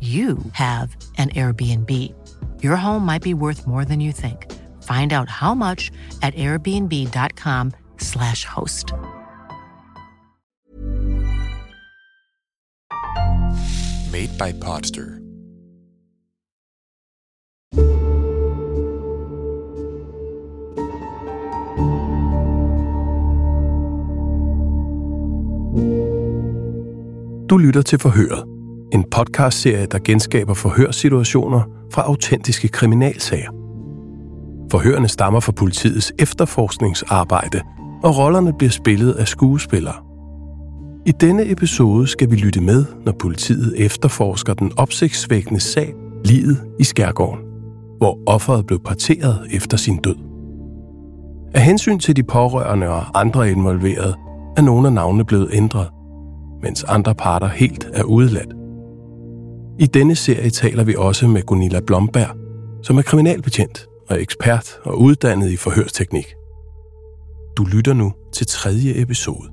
you have an Airbnb. Your home might be worth more than you think. Find out how much at airbnb.com/slash host. Made by Podster. Du lytter til Forhøret, en podcastserie, der genskaber forhørssituationer fra autentiske kriminalsager. Forhørene stammer fra politiets efterforskningsarbejde, og rollerne bliver spillet af skuespillere. I denne episode skal vi lytte med, når politiet efterforsker den opsigtsvækkende sag Livet i Skærgården, hvor offeret blev parteret efter sin død. Af hensyn til de pårørende og andre involverede, er nogle af navnene blevet ændret, mens andre parter helt er udeladt. I denne serie taler vi også med Gunilla Blomberg, som er kriminalbetjent og ekspert og uddannet i forhørsteknik. Du lytter nu til tredje episode.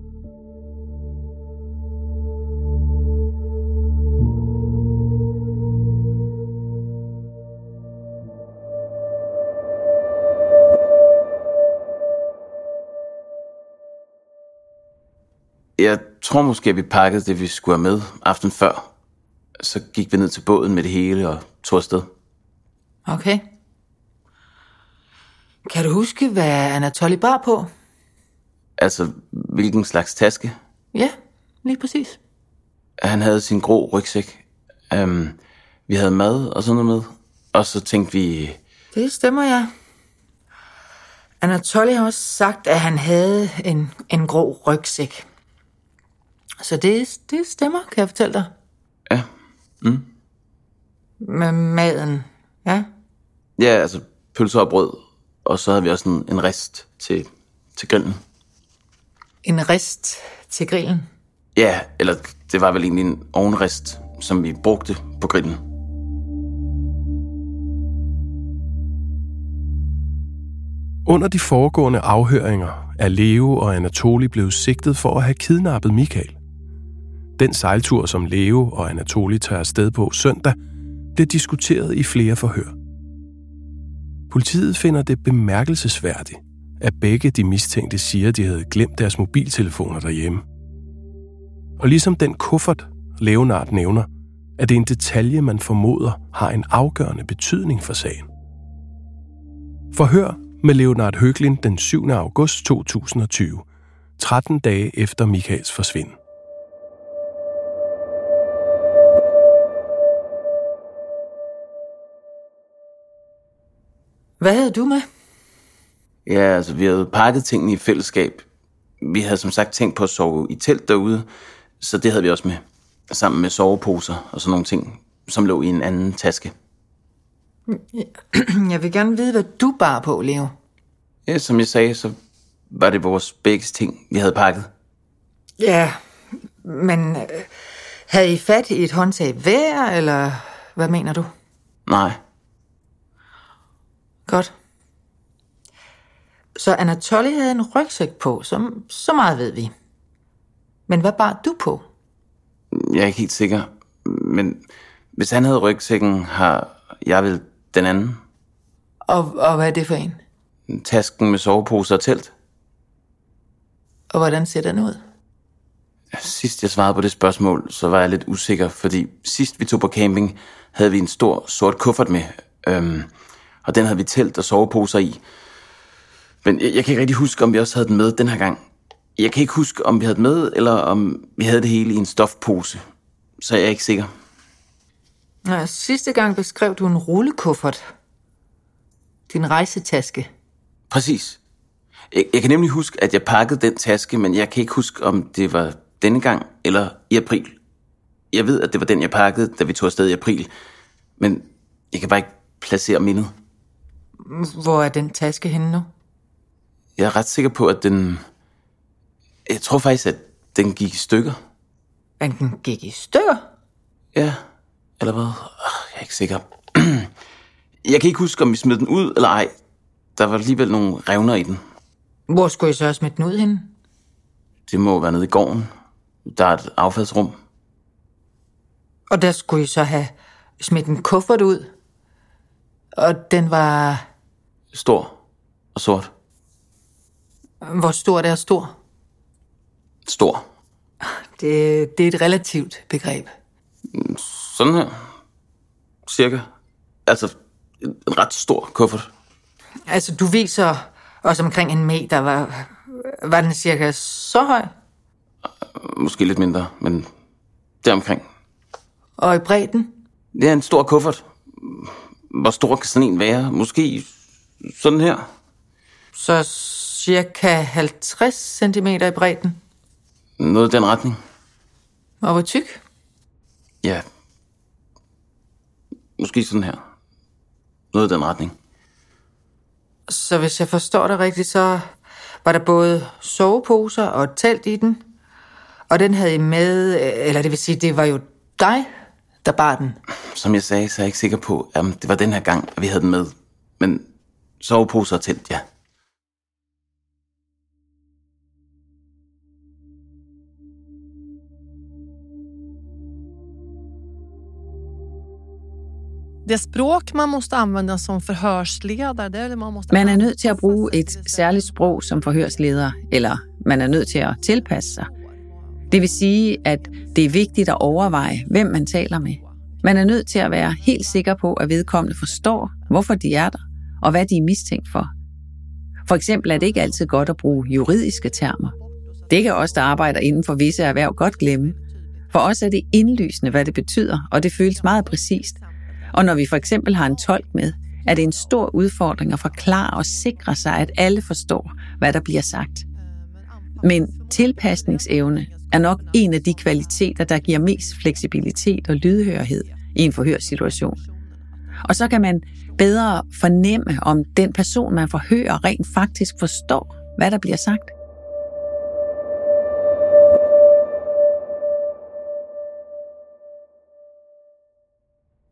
Jeg tror måske, at vi pakkede det, vi skulle have med aften før. Så gik vi ned til båden med det hele og tog afsted. Okay. Kan du huske, hvad Anatoly bar på? Altså, hvilken slags taske? Ja, lige præcis. Han havde sin grå rygsæk. Um, vi havde mad og sådan noget med. Og så tænkte vi... Det stemmer, ja. Anatoly har også sagt, at han havde en, en grå rygsæk. Så det, det stemmer, kan jeg fortælle dig. Mm. Med maden, ja. Ja, altså pølser og brød. Og så havde vi også en, en rist til, til grillen. En rist til grillen? Ja, eller det var vel egentlig en ovenrist, som vi brugte på grillen. Under de foregående afhøringer er Leo og Anatoli blevet sigtet for at have kidnappet Michael. Den sejltur, som Leo og Anatoli tager afsted på søndag, bliver diskuteret i flere forhør. Politiet finder det bemærkelsesværdigt, at begge de mistænkte siger, at de havde glemt deres mobiltelefoner derhjemme. Og ligesom den kuffert, Leonard nævner, er det en detalje, man formoder har en afgørende betydning for sagen. Forhør med Leonard Høglin den 7. august 2020, 13 dage efter Michaels forsvinden. Hvad havde du med? Ja, altså vi havde pakket tingene i fællesskab. Vi havde som sagt tænkt på at sove i telt derude, så det havde vi også med. Sammen med soveposer og sådan nogle ting, som lå i en anden taske. Jeg vil gerne vide, hvad du bar på, Leo. Ja, som jeg sagde, så var det vores begge ting, vi havde pakket. Ja, men øh, havde I fat i et håndtag hver, eller hvad mener du? Nej, Godt. Så Anatoly havde en rygsæk på, så, så meget ved vi. Men hvad bar du på? jeg er ikke helt sikker. Men hvis han havde rygsækken, har jeg vel den anden. Og, og hvad er det for en? Tasken med soveposer og telt. Og hvordan ser den ud? Sidst jeg svarede på det spørgsmål, så var jeg lidt usikker, fordi sidst vi tog på camping, havde vi en stor sort kuffert med, øhm, og den havde vi telt og soveposer i. Men jeg, jeg kan ikke rigtig huske, om vi også havde den med den her gang. Jeg kan ikke huske, om vi havde den med, eller om vi havde det hele i en stofpose. Så jeg er ikke sikker. Nå, sidste gang beskrev du en rullekuffert. Din rejsetaske. Præcis. Jeg, jeg kan nemlig huske, at jeg pakkede den taske, men jeg kan ikke huske, om det var denne gang eller i april. Jeg ved, at det var den, jeg pakkede, da vi tog afsted i april. Men jeg kan bare ikke placere mindet. Hvor er den taske henne nu? Jeg er ret sikker på, at den... Jeg tror faktisk, at den gik i stykker. Men den gik i stykker? Ja, eller hvad? Jeg er ikke sikker. Jeg kan ikke huske, om vi smed den ud eller ej. Der var alligevel nogle revner i den. Hvor skulle I så smide den ud henne? Det må være nede i gården. Der er et affaldsrum. Og der skulle I så have smidt en kuffert ud. Og den var... Stor og sort. Hvor stor det er stor? Stor. Det, det er et relativt begreb. Sådan her. Cirka. Altså, en ret stor kuffert. Altså, du viser os omkring en meter. Var, var den cirka så høj? Måske lidt mindre, men deromkring. Og i bredden? Det er en stor kuffert. Hvor stor kan sådan en være? Måske sådan her. Så cirka 50 cm i bredden. Noget i den retning. Og hvor tyk? Ja. Måske sådan her. Noget i den retning. Så hvis jeg forstår det rigtigt, så var der både soveposer og et telt i den. Og den havde I med, eller det vil sige, det var jo dig, der bar den. Som jeg sagde, så er jeg ikke sikker på, at det var den her gang, at vi havde den med. Men soveposer telt, ja. Det språk man måste använda som förhörsledare, det är man måste... Man er nødt til at bruge et særligt sprog som forhørsleder, eller man er nødt til at tilpasse sig. Det vil sige, at det er vigtigt at overveje, hvem man taler med. Man er nødt til at være helt sikker på, at vedkommende forstår, hvorfor de er der, og hvad de er mistænkt for. For eksempel er det ikke altid godt at bruge juridiske termer. Det kan os, der arbejder inden for visse erhverv, godt glemme. For os er det indlysende, hvad det betyder, og det føles meget præcist. Og når vi for eksempel har en tolk med, er det en stor udfordring at forklare og sikre sig, at alle forstår, hvad der bliver sagt. Men tilpasningsevne er nok en af de kvaliteter, der giver mest fleksibilitet og lydhørhed i en forhørssituation. Og så kan man bedre fornemme, om den person, man forhører, rent faktisk forstår, hvad der bliver sagt.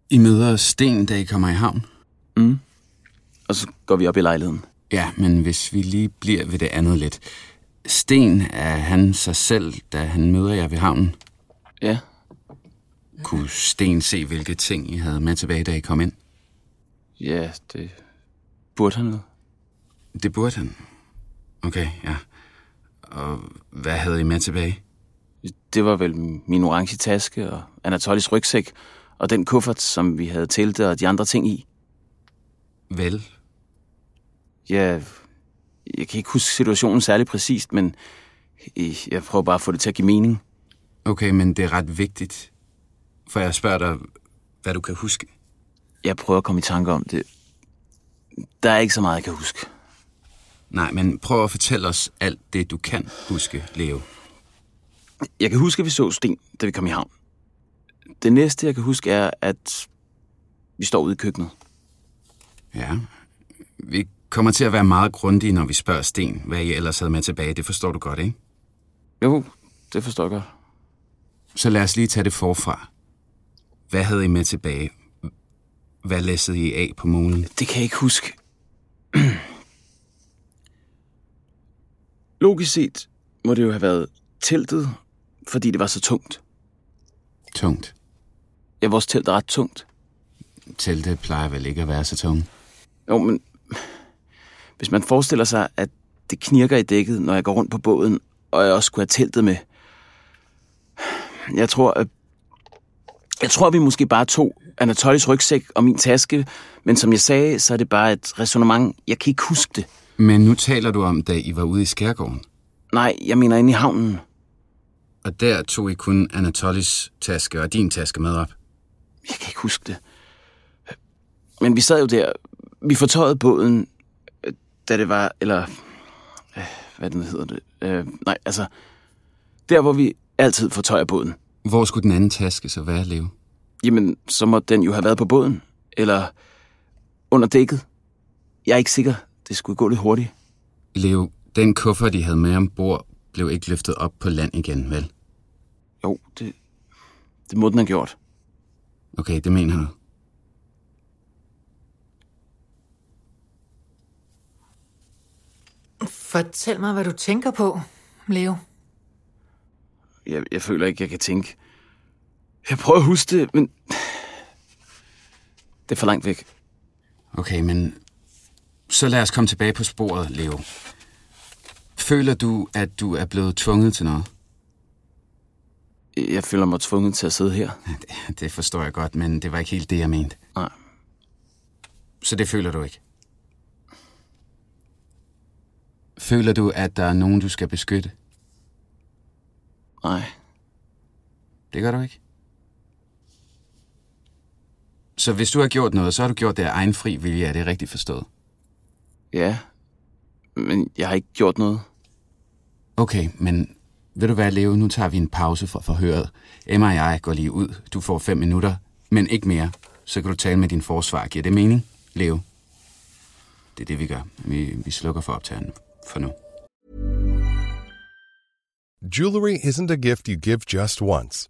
I møder Sten, da I kommer i havn. Mm. Og så går vi op i lejligheden. Ja, men hvis vi lige bliver ved det andet lidt. Sten, er han sig selv, da han møder jer ved havnen? Ja. Kunne Sten se, hvilke ting I havde med tilbage, da I kom ind? Ja, det burde han jo. Det burde han. Okay, ja. Og hvad havde I med tilbage? Det var vel min orange taske og Anatolis rygsæk, og den kuffert, som vi havde teltet og de andre ting i. Vel? Ja, jeg kan ikke huske situationen særlig præcist, men jeg prøver bare at få det til at give mening. Okay, men det er ret vigtigt, for jeg spørger dig, hvad du kan huske. Jeg prøver at komme i tanke om det. Der er ikke så meget, jeg kan huske. Nej, men prøv at fortælle os alt det, du kan huske, Leo. Jeg kan huske, at vi så Sten, da vi kom i havn. Det næste, jeg kan huske, er, at vi står ude i køkkenet. Ja, vi kommer til at være meget grundige, når vi spørger Sten, hvad I ellers havde med tilbage. Det forstår du godt, ikke? Jo, det forstår jeg godt. Så lad os lige tage det forfra. Hvad havde I med tilbage? Hvad læssede I af på molen? Det kan jeg ikke huske. Logisk set må det jo have været teltet, fordi det var så tungt. Tungt. Ja, vores telt er ret tungt. Teltet plejer vel ikke at være så tungt. Jo, men hvis man forestiller sig, at det knirker i dækket, når jeg går rundt på båden, og jeg også skulle have teltet med, Jeg tror, at jeg tror, vi måske bare tog Anatolis rygsæk og min taske, men som jeg sagde, så er det bare et resonemang. Jeg kan ikke huske det. Men nu taler du om, da I var ude i skærgården. Nej, jeg mener inde i havnen. Og der tog I kun Anatolis taske og din taske med op. Jeg kan ikke huske det. Men vi sad jo der. Vi fortøjede båden, da det var... Eller... øh, Hvad den hedder det? Øh, nej, altså... Der, hvor vi altid fortøjer båden. Hvor skulle den anden taske så være, Leo? Jamen, så må den jo have været på båden. Eller under dækket. Jeg er ikke sikker. Det skulle gå lidt hurtigt. Leo, den kuffert, de havde med ombord, blev ikke løftet op på land igen, vel? Jo, det, det må den have gjort. Okay, det mener du. Fortæl mig, hvad du tænker på, Leo. Jeg, jeg føler ikke, jeg kan tænke. Jeg prøver at huske det, men... Det er for langt væk. Okay, men så lad os komme tilbage på sporet, Leo. Føler du, at du er blevet tvunget til noget? Jeg føler mig tvunget til at sidde her. Det, det forstår jeg godt, men det var ikke helt det, jeg mente. Nej. Så det føler du ikke? Føler du, at der er nogen, du skal beskytte? Nej. Det gør du ikke? Så hvis du har gjort noget, så har du gjort det af egen fri vilje, er det rigtigt forstået? Ja. Men jeg har ikke gjort noget. Okay, men ved du hvad, Leo, nu tager vi en pause for forhøret. Emma og jeg går lige ud. Du får fem minutter, men ikke mere. Så kan du tale med din forsvar. Giver det mening, Leo? Det er det, vi gør. Vi, vi slukker for optageren for nu. Jewelry isn't a gift you give just once.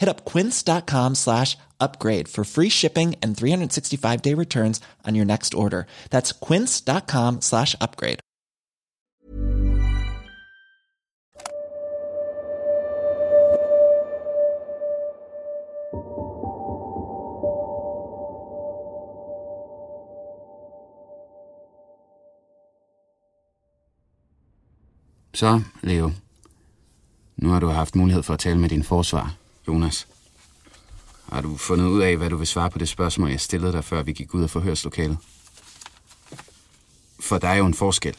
Hit up quince.com slash upgrade for free shipping and 365 day returns on your next order. That's quince.com slash upgrade. Så, Leo. Nu har du haft mulighed for at tale med din forsvar, Jonas. Har du fundet ud af, hvad du vil svare på det spørgsmål, jeg stillede dig, før vi gik ud af forhørslokalet? For der er jo en forskel.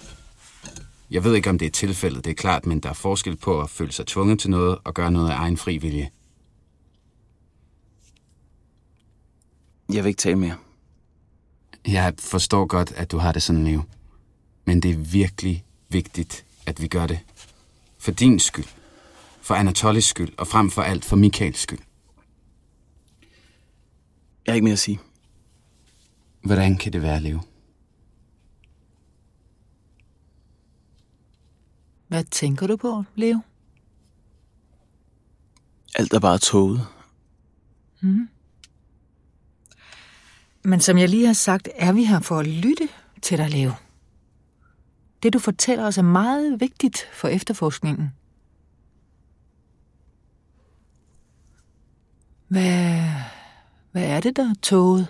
Jeg ved ikke, om det er tilfældet, det er klart, men der er forskel på at føle sig tvunget til noget og gøre noget af egen fri vilje. Jeg vil ikke tale mere. Jeg forstår godt, at du har det sådan, Leo. Men det er virkelig vigtigt, at vi gør det. For din skyld. For Anatolis skyld. Og frem for alt for Michaels skyld. Jeg har ikke mere at sige. Hvordan kan det være, Leo? Hvad tænker du på, Leo? Alt er bare toget. Mm. Men som jeg lige har sagt, er vi her for at lytte til dig, Leo. Det, du fortæller os, er meget vigtigt for efterforskningen. Hvad, hvad er det, der er toget?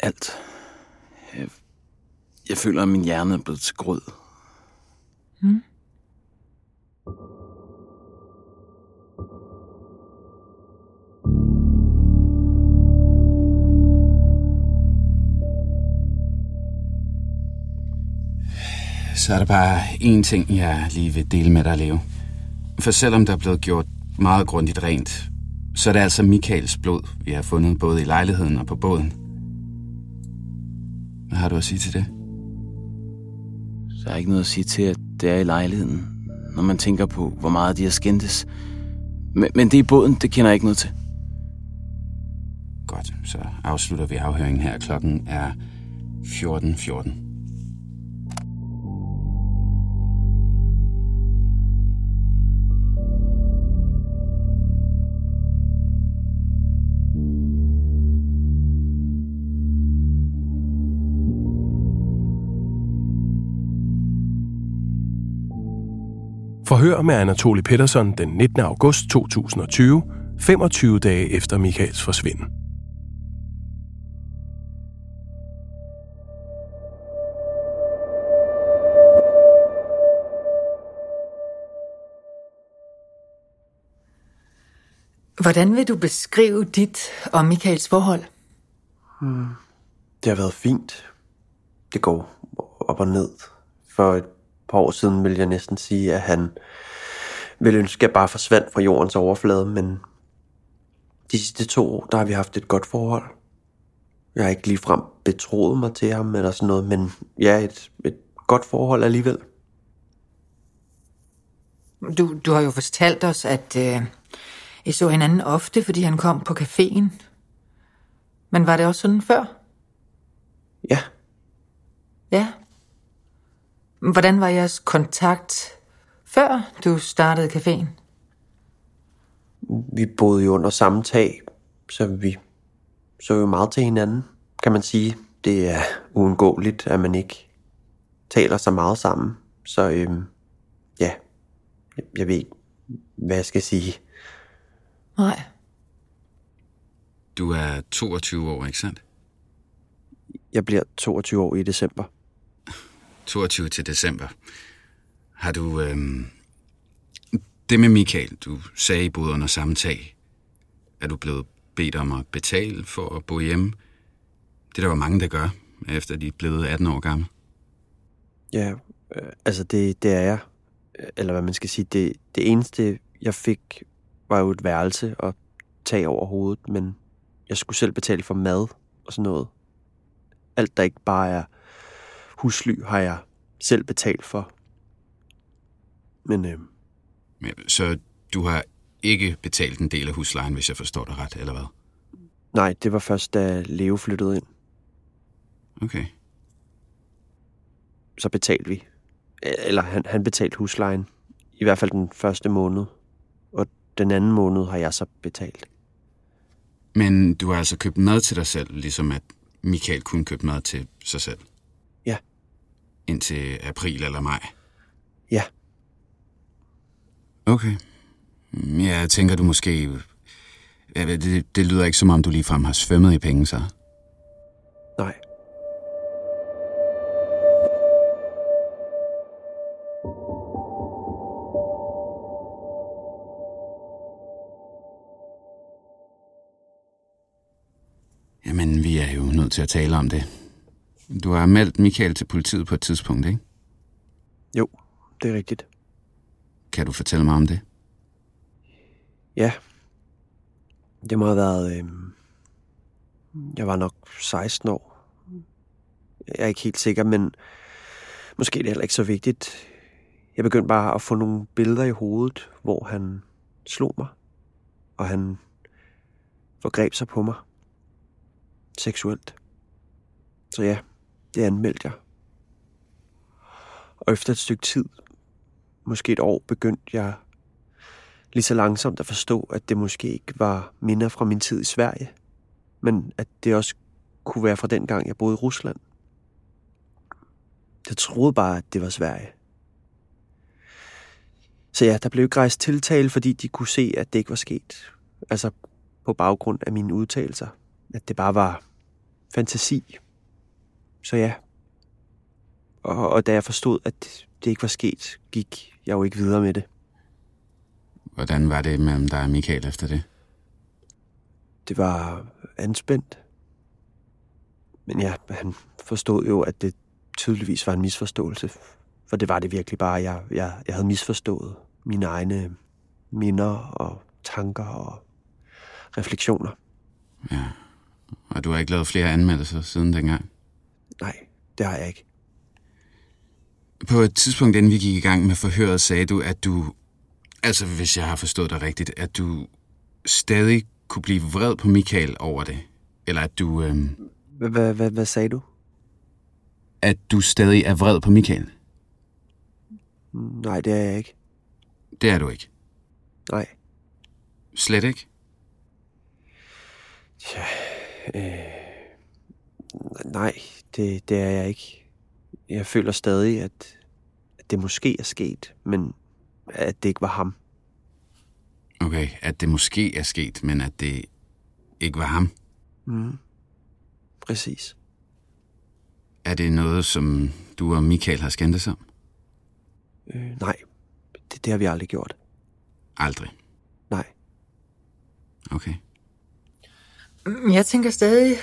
Alt. Jeg, jeg føler, at min hjerne er blevet til grød. Hmm? Så er der bare én ting, jeg lige vil dele med dig, Leo. For selvom der er blevet gjort meget grundigt rent, så er det altså Michaels blod, vi har fundet både i lejligheden og på båden. Hvad har du at sige til det? der er ikke noget at sige til, at det er i lejligheden, når man tænker på, hvor meget de har skændtes. Men, men det i båden, det kender jeg ikke noget til. Godt, så afslutter vi afhøringen her. Klokken er 14.14. 14. Forhør med Anatoli Pettersson den 19. august 2020, 25 dage efter Michaels forsvinden. Hvordan vil du beskrive dit og Michaels forhold? Hmm. Det har været fint. Det går op og ned. For et par år siden ville jeg næsten sige, at han ville ønske, at bare forsvandt fra jordens overflade, men de sidste to år, der har vi haft et godt forhold. Jeg har ikke ligefrem betroet mig til ham eller sådan noget, men ja, et, et godt forhold alligevel. Du, du har jo fortalt os, at øh, I så hinanden ofte, fordi han kom på caféen. Men var det også sådan før? Ja. Ja. Hvordan var jeres kontakt, før du startede caféen? Vi boede jo under samme tag, så vi så jo meget til hinanden, kan man sige. Det er uundgåeligt, at man ikke taler så meget sammen. Så øhm, ja, jeg ved ikke, hvad jeg skal sige. Nej. Du er 22 år, ikke sandt? Jeg bliver 22 år i december. 22 til december. Har du... Øhm, det med Michael, du sagde i boede under samme tag. Er du blevet bedt om at betale for at bo hjemme? Det er der var mange, der gør, efter de er blevet 18 år gamle. Ja, øh, altså det, det er jeg. Eller hvad man skal sige. Det, det eneste, jeg fik, var jo et værelse og tag over hovedet, men jeg skulle selv betale for mad og sådan noget. Alt, der ikke bare er husly, har jeg selv betalt for. Men øh, Så du har ikke betalt en del af huslejen, hvis jeg forstår dig ret, eller hvad? nej, det var først, da Leo flyttede ind. Okay. Så betalte vi. Eller han, han betalte huslejen. I hvert fald den første måned. Og den anden måned har jeg så betalt. Men du har altså købt mad til dig selv, ligesom at Michael kunne købe mad til sig selv? Indtil april eller maj? Ja. Okay. Ja, jeg tænker du måske... Det, det lyder ikke som om, du ligefrem har svømmet i penge, så. Nej. Jamen, vi er jo nødt til at tale om det. Du har meldt Michael til politiet på et tidspunkt, ikke? Jo, det er rigtigt. Kan du fortælle mig om det? Ja. Det må have været... Øh... Jeg var nok 16 år. Jeg er ikke helt sikker, men måske er det heller ikke så vigtigt. Jeg begyndte bare at få nogle billeder i hovedet, hvor han slog mig, og han forgreb sig på mig. Seksuelt. Så ja, det anmeldte jeg. Og efter et stykke tid, måske et år, begyndte jeg lige så langsomt at forstå, at det måske ikke var minder fra min tid i Sverige, men at det også kunne være fra den gang, jeg boede i Rusland. Jeg troede bare, at det var Sverige. Så ja, der blev ikke rejst tiltale, fordi de kunne se, at det ikke var sket. Altså på baggrund af mine udtalelser. At det bare var fantasi. Så ja. Og, og da jeg forstod, at det ikke var sket, gik jeg jo ikke videre med det. Hvordan var det mellem dig og Michael efter det? Det var anspændt. Men ja, han forstod jo, at det tydeligvis var en misforståelse. For det var det virkelig bare. Jeg, jeg, jeg havde misforstået mine egne minder og tanker og refleksioner. Ja. Og du har ikke lavet flere anmeldelser siden dengang? Nej, det har jeg ikke. På et tidspunkt, inden vi gik i gang med forhøret, sagde du, at du, altså hvis jeg har forstået dig rigtigt, at du stadig kunne blive vred på Michael over det. Eller at du, øhm, Hvad sagde du? at du stadig er vred på Michael. Nej, det er jeg ikke. Det er du ikke. Nej. Slet ikke? Tja, øh, nej, det, det er jeg ikke. Jeg føler stadig, at, at det måske er sket, men at det ikke var ham. Okay, at det måske er sket, men at det ikke var ham. Mm. Præcis. Er det noget, som du og Michael har skændtes om? Øh, nej, det, det har vi aldrig gjort. Aldrig? Nej. Okay. Jeg tænker stadig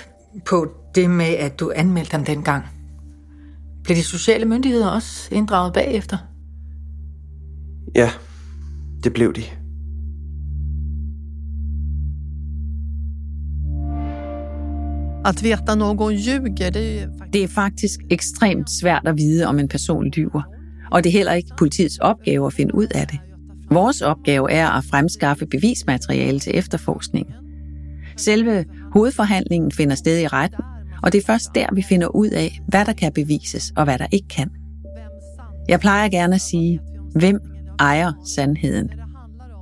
på det med, at du anmeldte ham dengang. Blev de sociale myndigheder også inddraget bagefter? Ja, det blev de. Att veta någon ljuger, det ju Det er faktisk ekstremt svært at vide, om en person lyver. Og det er heller ikke politiets opgave at finde ud af det. Vores opgave er at fremskaffe bevismateriale til efterforskning. Selve hovedforhandlingen finder sted i retten, og det er først der, vi finder ud af, hvad der kan bevises og hvad der ikke kan. Jeg plejer gerne at sige, hvem ejer sandheden?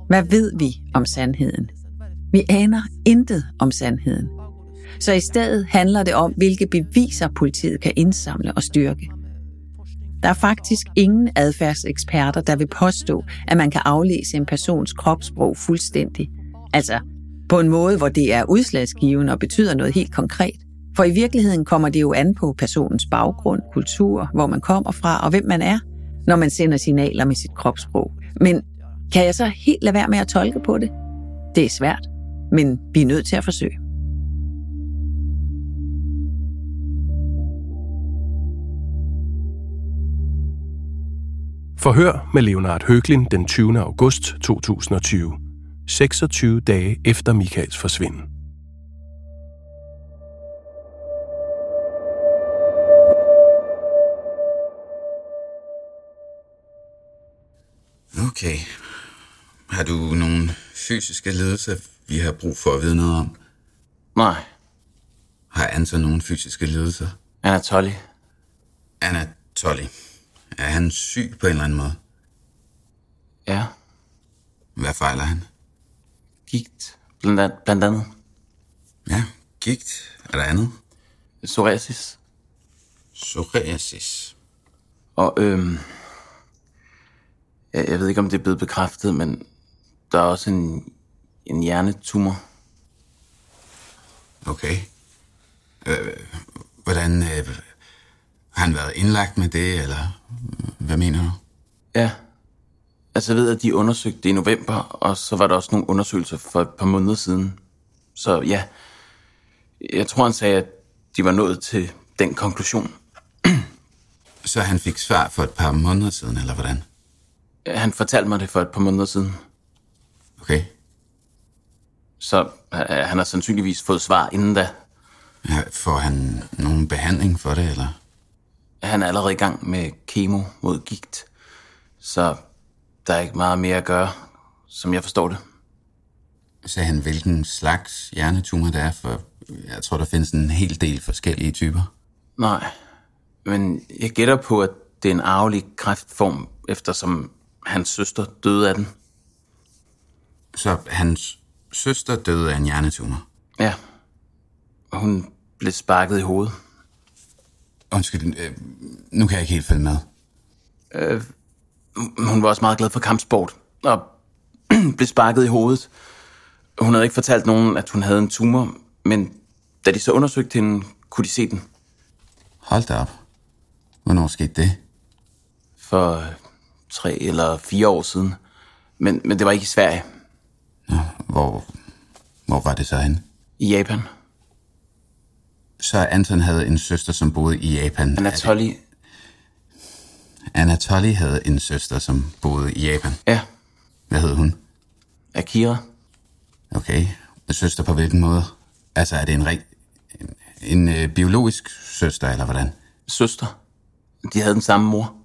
Hvad ved vi om sandheden? Vi aner intet om sandheden. Så i stedet handler det om, hvilke beviser politiet kan indsamle og styrke. Der er faktisk ingen adfærdseksperter, der vil påstå, at man kan aflæse en persons kropssprog fuldstændig. Altså på en måde, hvor det er udslagsgivende og betyder noget helt konkret. For i virkeligheden kommer det jo an på personens baggrund, kultur, hvor man kommer fra og hvem man er, når man sender signaler med sit kropssprog. Men kan jeg så helt lade være med at tolke på det? Det er svært, men vi er nødt til at forsøge. Forhør med Leonard Høglin den 20. august 2020. 26 dage efter Michaels forsvinden. Okay. Har du nogle fysiske lidelser, vi har brug for at vide noget om? Nej. Har Anton nogle fysiske lidelser? Anatoly. Anatoly. Er han syg på en eller anden måde? Ja. Hvad fejler han? Gigt. Blandt, an- blandt andet. Ja, gigt. Er der andet? Psoriasis. Psoriasis. Og øhm, jeg, jeg ved ikke, om det er blevet bekræftet, men der er også en, en hjernetumor. Okay. Øh, hvordan... Øh, har han været indlagt med det, eller hvad mener du? Ja. Altså jeg ved, at de undersøgte det i november, og så var der også nogle undersøgelser for et par måneder siden. Så ja, jeg tror, han sagde, at de var nået til den konklusion. Så han fik svar for et par måneder siden, eller hvordan? Han fortalte mig det for et par måneder siden. Okay. Så øh, han har sandsynligvis fået svar inden da. Ja, får han nogen behandling for det, eller? Han er allerede i gang med kemo mod gigt. Så der er ikke meget mere at gøre, som jeg forstår det. Sagde han, hvilken slags hjernetumor det er, for jeg tror, der findes en hel del forskellige typer. Nej, men jeg gætter på, at det er en arvelig kræftform, eftersom hans søster døde af den. Så hans søster døde af en hjernetumor. Ja, og hun blev sparket i hovedet. Undskyld, øh, nu kan jeg ikke helt følge med. Øh, hun var også meget glad for kampsport, og blev sparket i hovedet. Hun havde ikke fortalt nogen, at hun havde en tumor, men da de så undersøgte hende, kunne de se den. Hold da op. Hvornår skete det? For øh, tre eller fire år siden. Men, men det var ikke i Sverige. Nå, hvor, hvor var det så henne? I Japan. Så Anton havde en søster, som boede i Japan. Anatoly. Anatoly havde en søster, som boede i Japan. Ja. Hvad hed hun? Akira. Okay. Søster på hvilken måde? Altså, er det en, rig... en, en øh, biologisk søster, eller hvordan? Søster. De havde den samme mor.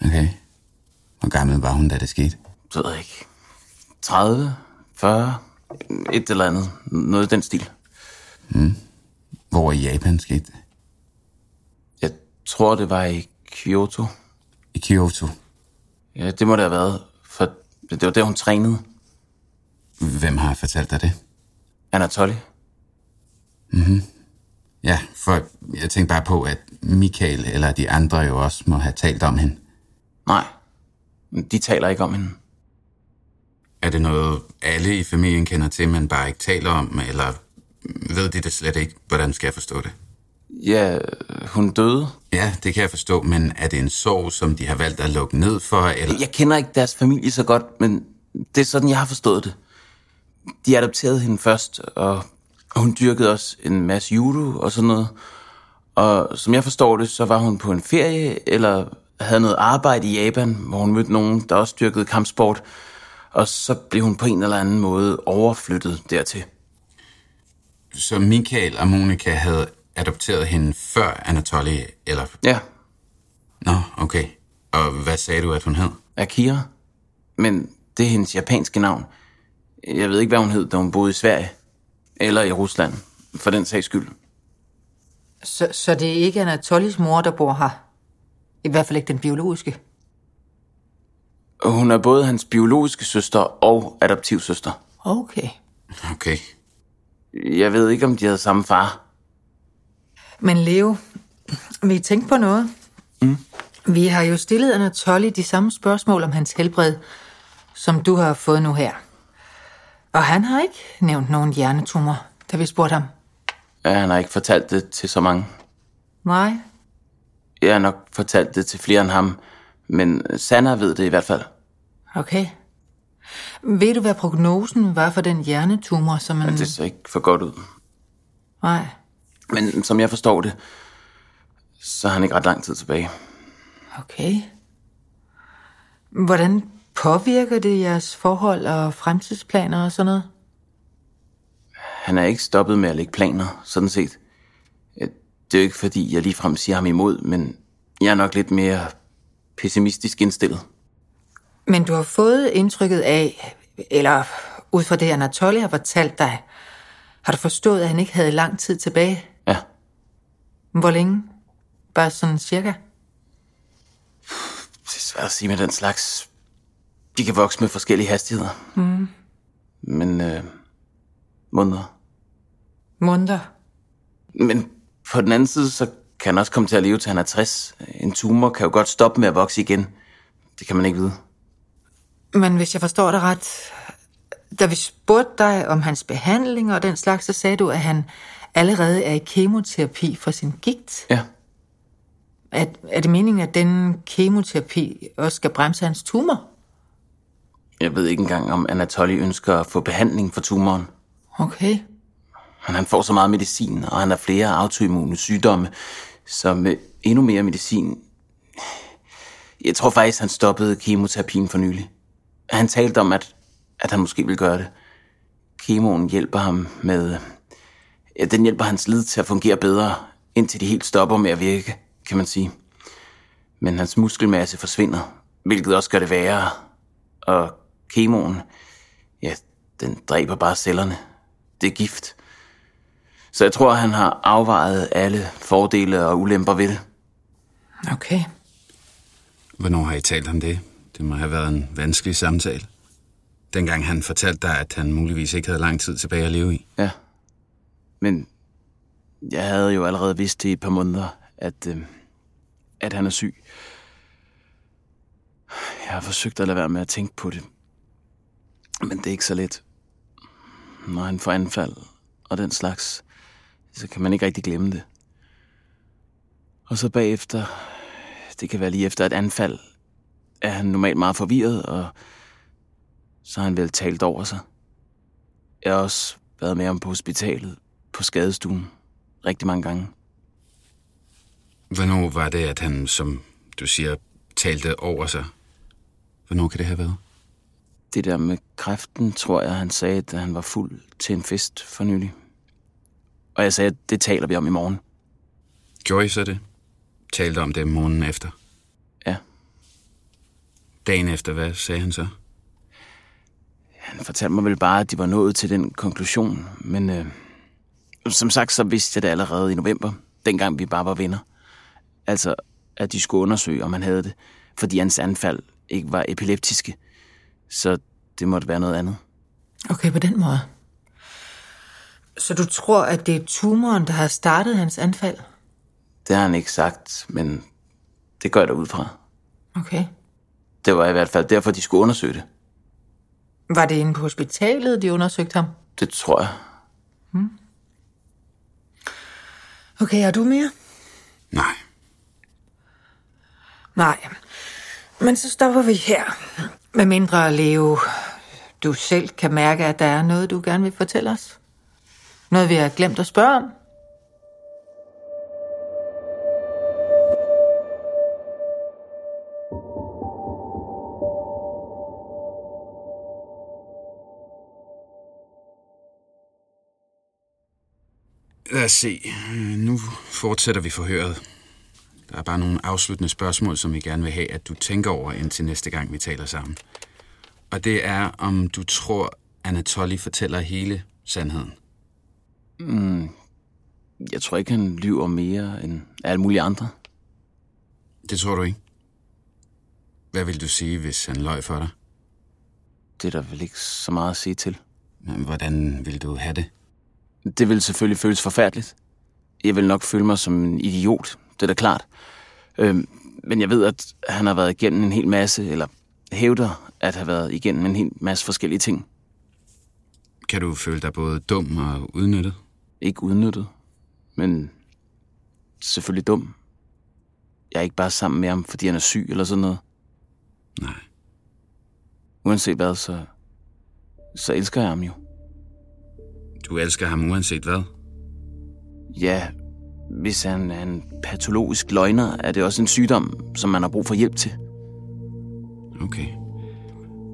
Okay. Hvor gammel var hun, da det skete? Så ved jeg ikke. 30, 40, et eller andet. Noget i den stil. Mm. Hvor i Japan skete det? Jeg tror, det var i Kyoto. I Kyoto? Ja, det må det have været, for det var der, hun trænede. Hvem har fortalt dig det? Anatoly. Mhm. Ja, for jeg tænkte bare på, at Michael eller de andre jo også må have talt om hende. Nej, de taler ikke om hende. Er det noget, alle i familien kender til, men bare ikke taler om, eller ved de det slet ikke? Hvordan skal jeg forstå det? Ja, hun døde. Ja, det kan jeg forstå, men er det en sorg, som de har valgt at lukke ned for, eller? Jeg kender ikke deres familie så godt, men det er sådan, jeg har forstået det. De adopterede hende først, og hun dyrkede også en masse judo og sådan noget. Og som jeg forstår det, så var hun på en ferie, eller havde noget arbejde i Japan, hvor hun mødte nogen, der også dyrkede kampsport. Og så blev hun på en eller anden måde overflyttet dertil. Så Michael og Monika havde adopteret hende før Anatoly, eller? Ja. Nå, okay. Og hvad sagde du, at hun hed? Akira. Men det er hendes japanske navn. Jeg ved ikke, hvad hun hed, da hun boede i Sverige. Eller i Rusland, for den sags skyld. Så, så det er ikke Anatolis mor, der bor her? I hvert fald ikke den biologiske? Hun er både hans biologiske søster og adoptivsøster. Okay. Okay. Jeg ved ikke, om de havde samme far. Men Leo, vil I tænke på noget? Mm. Vi har jo stillet Anatoly de samme spørgsmål om hans helbred, som du har fået nu her. Og han har ikke nævnt nogen hjernetumor, da vi spurgte ham. Ja, han har ikke fortalt det til så mange. Nej. Jeg har nok fortalt det til flere end ham, men Sanna ved det i hvert fald. Okay. Ved du, hvad prognosen var for den hjernetumor, som man... Ja, det ser ikke for godt ud. Nej. Men som jeg forstår det, så har han ikke ret lang tid tilbage. Okay. Hvordan påvirker det jeres forhold og fremtidsplaner og sådan noget? Han er ikke stoppet med at lægge planer, sådan set. Det er jo ikke, fordi jeg ligefrem siger ham imod, men jeg er nok lidt mere pessimistisk indstillet. Men du har fået indtrykket af, eller ud fra det, Anatoly har fortalt dig, har du forstået, at han ikke havde lang tid tilbage? Hvor længe? Bare sådan cirka? Det er svært at sige med den slags. De kan vokse med forskellige hastigheder. Mm. Men øh, måneder. Måneder? Men på den anden side, så kan han også komme til at leve til han er 60. En tumor kan jo godt stoppe med at vokse igen. Det kan man ikke vide. Men hvis jeg forstår det ret, da vi spurgte dig om hans behandling og den slags, så sagde du, at han allerede er i kemoterapi for sin gigt. Ja. Er, er det meningen, at den kemoterapi også skal bremse hans tumor? Jeg ved ikke engang, om Anatoly ønsker at få behandling for tumoren. Okay. Men han får så meget medicin, og han har flere autoimmune sygdomme, så med endnu mere medicin... Jeg tror faktisk, han stoppede kemoterapien for nylig. Han talte om, at, at han måske ville gøre det. Kemoen hjælper ham med... Ja, den hjælper hans lid til at fungere bedre, indtil de helt stopper med at virke, kan man sige. Men hans muskelmasse forsvinder, hvilket også gør det værre. Og kemoen, ja, den dræber bare cellerne. Det er gift. Så jeg tror, han har afvejet alle fordele og ulemper ved det. Okay. Hvornår har I talt om det? Det må have været en vanskelig samtale. Dengang han fortalte dig, at han muligvis ikke havde lang tid tilbage at leve i. Ja. Men jeg havde jo allerede vidst det i et par måneder, at, øh, at han er syg. Jeg har forsøgt at lade være med at tænke på det. Men det er ikke så let. Når han får anfald og den slags, så kan man ikke rigtig glemme det. Og så bagefter, det kan være lige efter et anfald, er han normalt meget forvirret, og så har han vel talt over sig. Jeg har også været med ham på hospitalet, på skadestuen, rigtig mange gange. Hvornår var det, at han, som du siger, talte over sig? Hvornår kan det have været? Det der med kræften, tror jeg, han sagde, da han var fuld til en fest for nylig. Og jeg sagde, at det taler vi om i morgen. Gjorde I så det? Talte om det morgenen efter? Ja. Dagen efter, hvad sagde han så? Han fortalte mig vel bare, at de var nået til den konklusion, men øh, som sagt, så vidste jeg det allerede i november, dengang vi bare var venner. Altså, at de skulle undersøge, om han havde det, fordi hans anfald ikke var epileptiske. Så det måtte være noget andet. Okay, på den måde. Så du tror, at det er tumoren, der har startet hans anfald? Det har han ikke sagt, men det går jeg da ud fra. Okay. Det var i hvert fald derfor, de skulle undersøge det. Var det inde på hospitalet, de undersøgte ham? Det tror jeg. Hmm. Okay, har du mere? Nej. Nej. Men så stopper vi her. Med mindre, Leo, du selv kan mærke, at der er noget, du gerne vil fortælle os. Noget, vi har glemt at spørge om. Os se. Nu fortsætter vi forhøret. Der er bare nogle afsluttende spørgsmål, som vi gerne vil have, at du tænker over indtil næste gang, vi taler sammen. Og det er, om du tror, Anatoly fortæller hele sandheden. Mm, jeg tror ikke, han lyver mere end alle mulige andre. Det tror du ikke? Hvad vil du sige, hvis han løj for dig? Det er der vel ikke så meget at sige til. Men hvordan vil du have det? Det vil selvfølgelig føles forfærdeligt. Jeg vil nok føle mig som en idiot, det er da klart. Øhm, men jeg ved, at han har været igennem en hel masse, eller hævder at have været igennem en hel masse forskellige ting. Kan du føle dig både dum og udnyttet? Ikke udnyttet, men selvfølgelig dum. Jeg er ikke bare sammen med ham, fordi han er syg eller sådan noget. Nej. Uanset hvad, så, så elsker jeg ham jo. Du elsker ham uanset hvad? Ja, hvis han er en patologisk løgner, er det også en sygdom, som man har brug for hjælp til. Okay.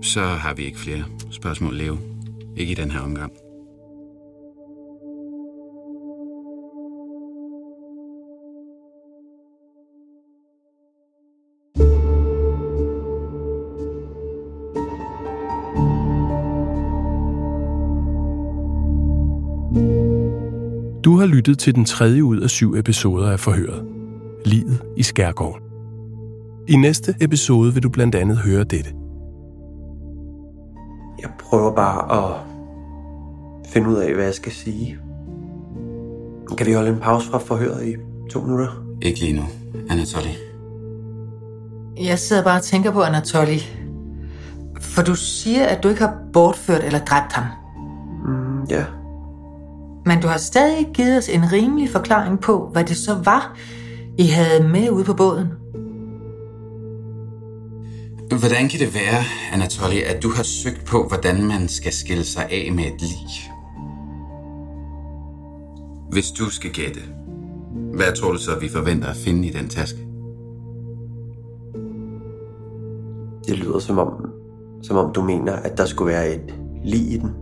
Så har vi ikke flere spørgsmål, Leo. Ikke i den her omgang. Har lyttet til den tredje ud af syv episoder af Forhøret. Livet i Skærgården. I næste episode vil du blandt andet høre dette. Jeg prøver bare at finde ud af, hvad jeg skal sige. Kan vi holde en pause fra forhøret i to minutter? Ikke lige nu, Anatoly. Jeg sidder bare og tænker på Anatoly. For du siger, at du ikke har bortført eller dræbt ham. Mm, ja. Men du har stadig givet os en rimelig forklaring på, hvad det så var, I havde med ude på båden. Hvordan kan det være, Anatoly, at du har søgt på, hvordan man skal skille sig af med et lig? Hvis du skal gætte, hvad tror du så, vi forventer at finde i den taske? Det lyder som om, som om du mener, at der skulle være et lig i den.